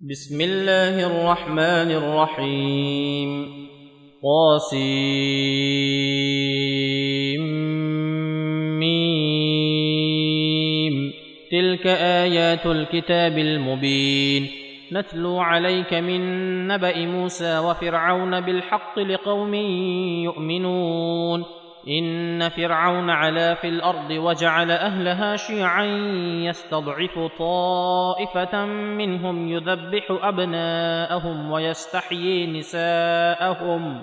بسم الله الرحمن الرحيم. قاسم تلك آيات الكتاب المبين. نتلو عليك من نبأ موسى وفرعون بالحق لقوم يؤمنون. إن فرعون علا في الأرض وجعل أهلها شيعا يستضعف طائفة منهم يذبح أبناءهم ويستحيي نساءهم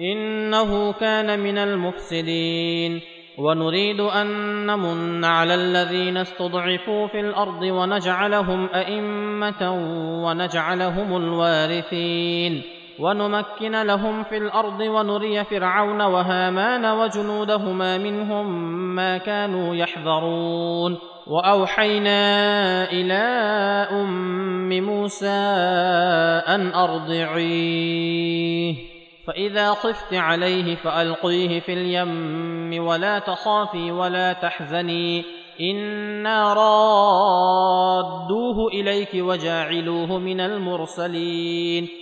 إنه كان من المفسدين ونريد أن نمن على الذين استضعفوا في الأرض ونجعلهم أئمة ونجعلهم الوارثين ونمكن لهم في الأرض ونري فرعون وهامان وجنودهما منهم ما كانوا يحذرون. وأوحينا إلى أم موسى أن أرضعيه. فإذا خفت عليه فألقيه في اليم ولا تخافي ولا تحزني. إنا رادوه إليك وجاعلوه من المرسلين.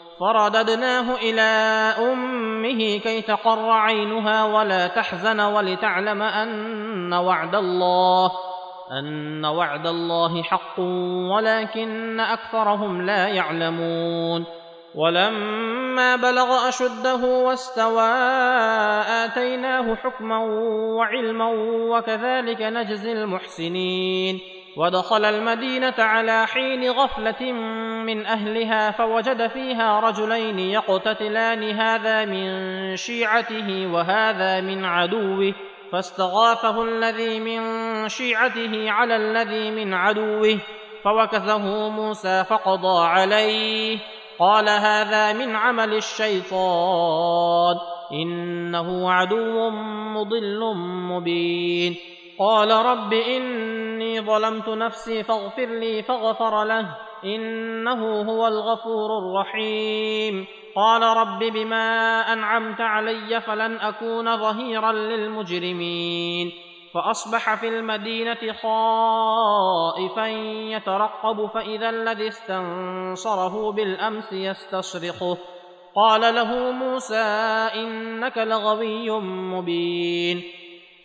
فرددناه إلى أمه كي تقر عينها ولا تحزن ولتعلم أن وعد الله أن وعد الله حق ولكن أكثرهم لا يعلمون. ولما بلغ أشده واستوى آتيناه حكما وعلما وكذلك نجزي المحسنين. ودخل المدينة على حين غفلة من أهلها فوجد فيها رجلين يقتتلان هذا من شيعته وهذا من عدوه فاستغاثه الذي من شيعته على الذي من عدوه فوكزه موسى فقضى عليه قال هذا من عمل الشيطان إنه عدو مضل مبين. قال رب إني ظلمت نفسي فاغفر لي فغفر له. إنه هو الغفور الرحيم. قال رب بما أنعمت علي فلن أكون ظهيرا للمجرمين. فأصبح في المدينة خائفا يترقب فإذا الذي استنصره بالأمس يستصرخه قال له موسى إنك لغوي مبين.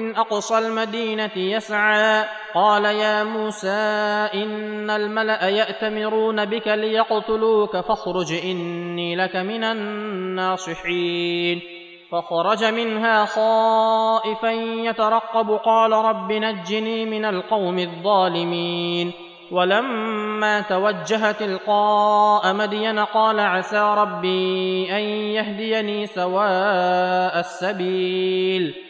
من أقصى المدينة يسعى. قال يا موسى إن الملأ يأتمرون بك ليقتلوك فاخرج إني لك من الناصحين. فخرج منها خائفا يترقب قال رب نجني من القوم الظالمين. ولما توجه تلقاء مدين قال عسى ربي أن يهديني سواء السبيل.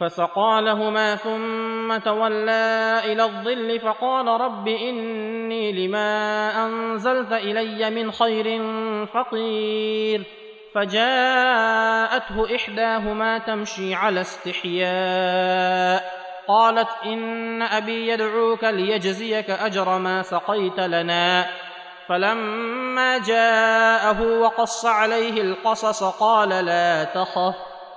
فسقى لهما ثم تولى إلى الظل فقال رب إني لما أنزلت إلي من خير فقير فجاءته إحداهما تمشي على استحياء قالت إن أبي يدعوك ليجزيك أجر ما سقيت لنا فلما جاءه وقص عليه القصص قال لا تخف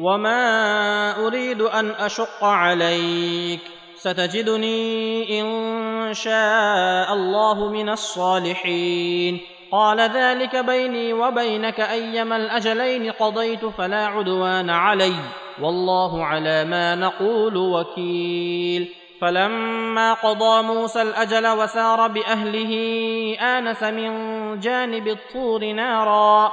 وما اريد ان اشق عليك ستجدني ان شاء الله من الصالحين قال ذلك بيني وبينك ايما الاجلين قضيت فلا عدوان علي والله على ما نقول وكيل فلما قضى موسى الاجل وسار باهله انس من جانب الطور نارا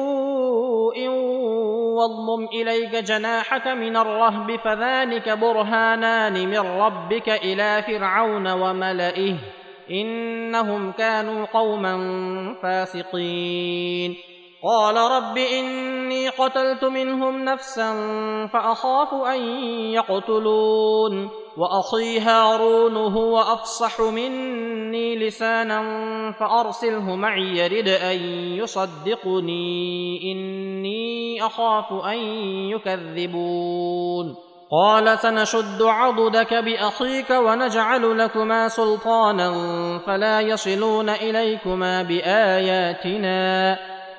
واضمم اليك جناحك من الرهب فذلك برهانان من ربك إلى فرعون وملئه انهم كانوا قوما فاسقين قال رب إني قتلت منهم نفسا فأخاف أن يقتلون وأخي هارون هو أفصح مني لسانا فأرسله معي يرد أن يصدقني. إني أخاف أن يكذبون. قال سنشد عضدك بأخيك ونجعل لكما سلطانا فلا يصلون إليكما بآياتنا.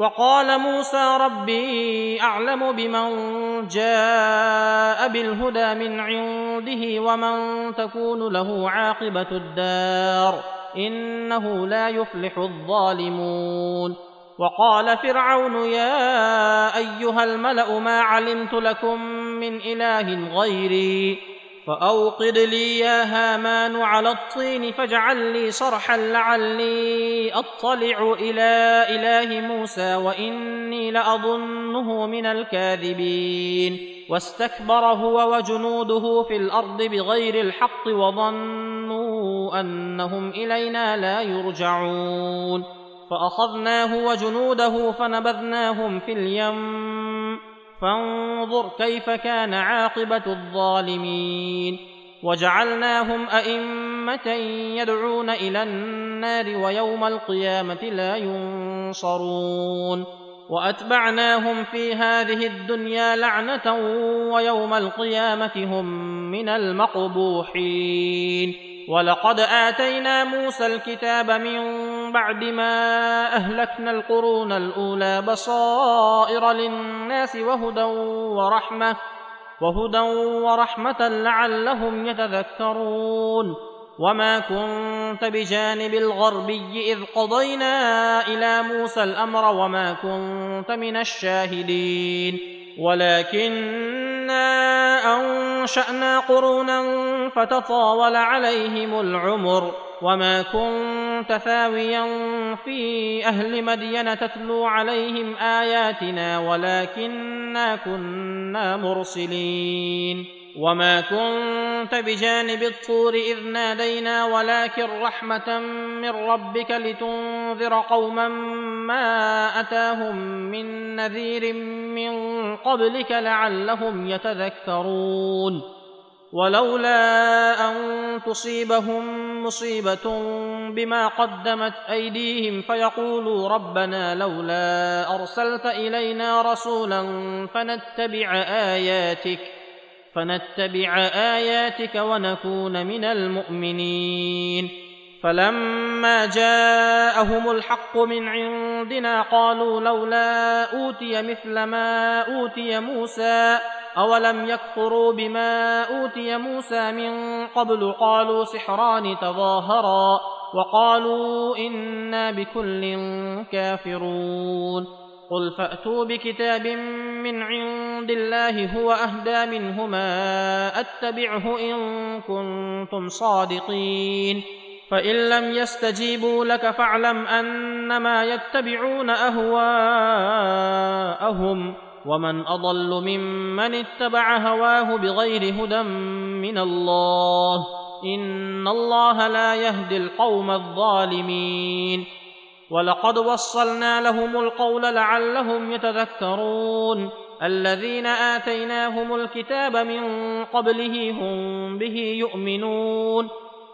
وقال موسى ربي أعلم بمن جاء بالهدى من عنده ومن تكون له عاقبة الدار إنه لا يفلح الظالمون. وقال فرعون يا أيها الملأ ما علمت لكم من إله غيري؟ فأوقد لي يا هامان على الطين فاجعل لي صرحا لعلي أطلع إلى إله موسى وإني لأظنه من الكاذبين. واستكبر هو وجنوده في الأرض بغير الحق وظنوا أنهم إلينا لا يرجعون. فأخذناه وجنوده فنبذناهم في اليم فانظر كيف كان عاقبة الظالمين. وجعلناهم أئمة يدعون إلى النار ويوم القيامة لا ينصرون. وأتبعناهم في هذه الدنيا لعنة ويوم القيامة هم من المقبوحين. ولقد آتينا موسى الكتاب من بعد ما أهلكنا القرون الأولى بصائر للناس وهدى ورحمة وهدى ورحمة لعلهم يتذكرون. وما كنت بجانب الغربي إذ قضينا إلى موسى الأمر وما كنت من الشاهدين. ولكنا أن وانشانا قرونا فتطاول عليهم العمر وما كنت ثاويا في أهل مدين تتلو عليهم آياتنا ولكنا كنا مرسلين وما كنت بجانب الطور إذ نادينا ولكن رحمة من ربك لتنذر قوما ما أتاهم من نذير من قبلك لعلهم يتذكرون ولولا أن تصيبهم مصيبة بما قدمت أيديهم فيقولوا ربنا لولا أرسلت إلينا رسولا فنتبع آياتك فنتبع آياتك ونكون من المؤمنين. فلما جاءهم الحق من عندنا قالوا لولا أوتي مثل ما أوتي موسى اولم يكفروا بما اوتي موسى من قبل قالوا سحران تظاهرا وقالوا أنا بكل كافرون قل فاتوا بكتاب من عند الله هو اهدى منهما اتبعه ان كنتم صادقين فان لم يستجيبوا لك فاعلم انما يتبعون اهواءهم ومن اضل ممن اتبع هواه بغير هدى من الله ان الله لا يهدي القوم الظالمين ولقد وصلنا لهم القول لعلهم يتذكرون الذين اتيناهم الكتاب من قبله هم به يؤمنون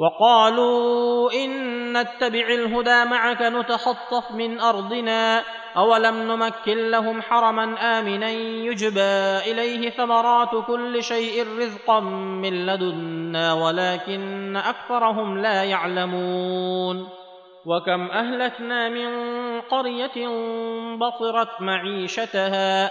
وقالوا إن نتبع الهدى معك نتخطف من أرضنا أولم نمكن لهم حرما آمنا يجبى إليه ثمرات كل شيء رزقا من لدنا ولكن أكثرهم لا يعلمون. وكم أهلكنا من قرية بطرت معيشتها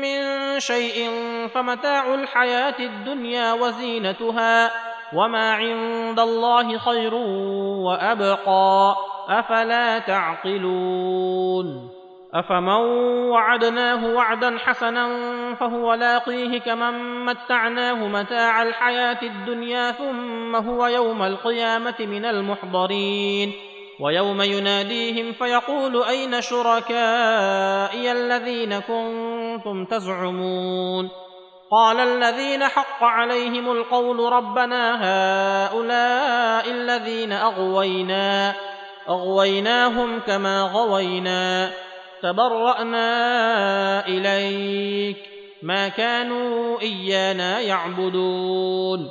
من شيء فمتاع الحياة الدنيا وزينتها وما عند الله خير وأبقى أفلا تعقلون أفمن وعدناه وعدا حسنا فهو لاقيه كمن متعناه متاع الحياة الدنيا ثم هو يوم القيامة من المحضرين ويوم يناديهم فيقول أين شركائي الذين كنتم تزعمون قال الذين حق عليهم القول ربنا هؤلاء الذين أغوينا أغويناهم كما غوينا تبرأنا إليك ما كانوا إيانا يعبدون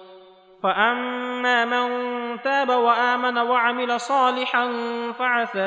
فاما من تاب وامن وعمل صالحا فعسى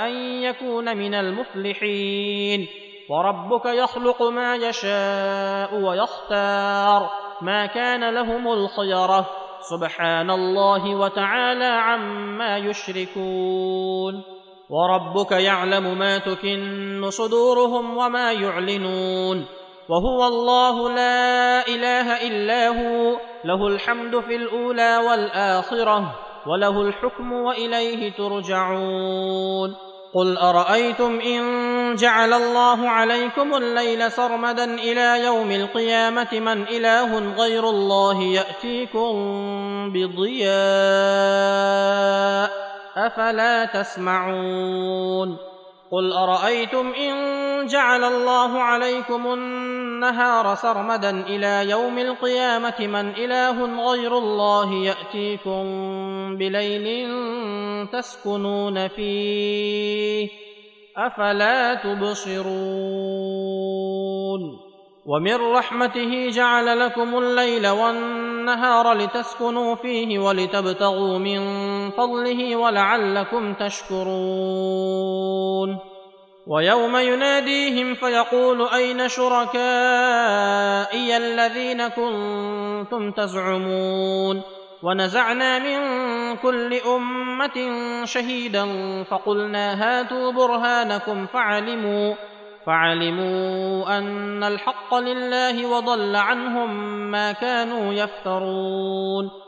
ان يكون من المفلحين وربك يخلق ما يشاء ويختار ما كان لهم الخيره سبحان الله وتعالى عما يشركون وربك يعلم ما تكن صدورهم وما يعلنون وهو الله لا إله إلا هو له الحمد في الأولى والآخرة وله الحكم وإليه ترجعون. قل أرأيتم إن جعل الله عليكم الليل سرمدا إلى يوم القيامة من إله غير الله يأتيكم بضياء أفلا تسمعون. قل ارايتم ان جعل الله عليكم النهار سرمدا إلى يوم القيامه من اله غير الله ياتيكم بليل تسكنون فيه افلا تبصرون ومن رحمته جعل لكم الليل والنهار لتسكنوا فيه ولتبتغوا من فضله ولعلكم تشكرون. ويوم يناديهم فيقول أين شركائي الذين كنتم تزعمون؟ ونزعنا من كل أمة شهيدا فقلنا هاتوا برهانكم فعلموا فعلموا أن الحق لله وضل عنهم ما كانوا يفترون.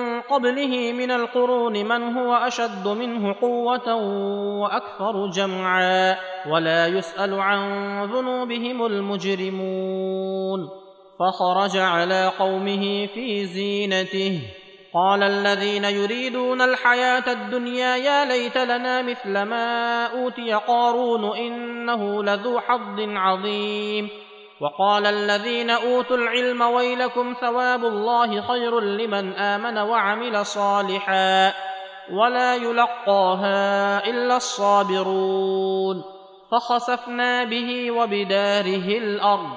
قبله من القرون من هو أشد منه قوة وأكثر جمعا ولا يسأل عن ذنوبهم المجرمون. فخرج على قومه في زينته. قال الذين يريدون الحياة الدنيا يا ليت لنا مثل ما أوتي قارون إنه لذو حظ عظيم. وقال الذين أوتوا العلم ويلكم ثواب الله خير لمن آمن وعمل صالحا ولا يلقاها إلا الصابرون فخسفنا به وبداره الأرض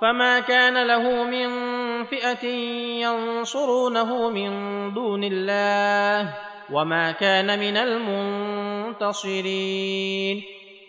فما كان له من فئة ينصرونه من دون الله وما كان من المنتصرين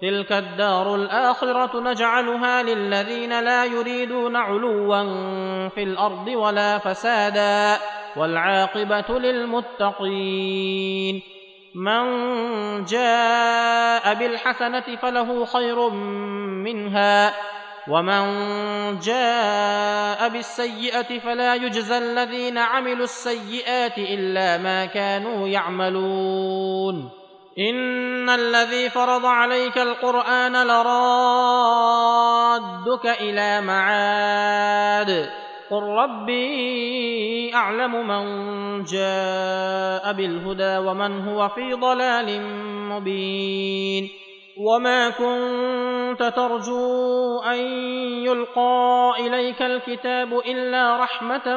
تلك الدار الاخره نجعلها للذين لا يريدون علوا في الأرض ولا فسادا والعاقبه للمتقين من جاء بالحسنه فله خير منها ومن جاء بالسيئه فلا يجزى الذين عملوا السيئات الا ما كانوا يعملون ان الذي فرض عليك القران لرادك إلى معاد قل ربي اعلم من جاء بالهدى ومن هو في ضلال مبين وما كنت ترجو ان يلقى اليك الكتاب الا رحمه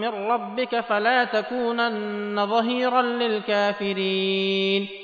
من ربك فلا تكونن ظهيرا للكافرين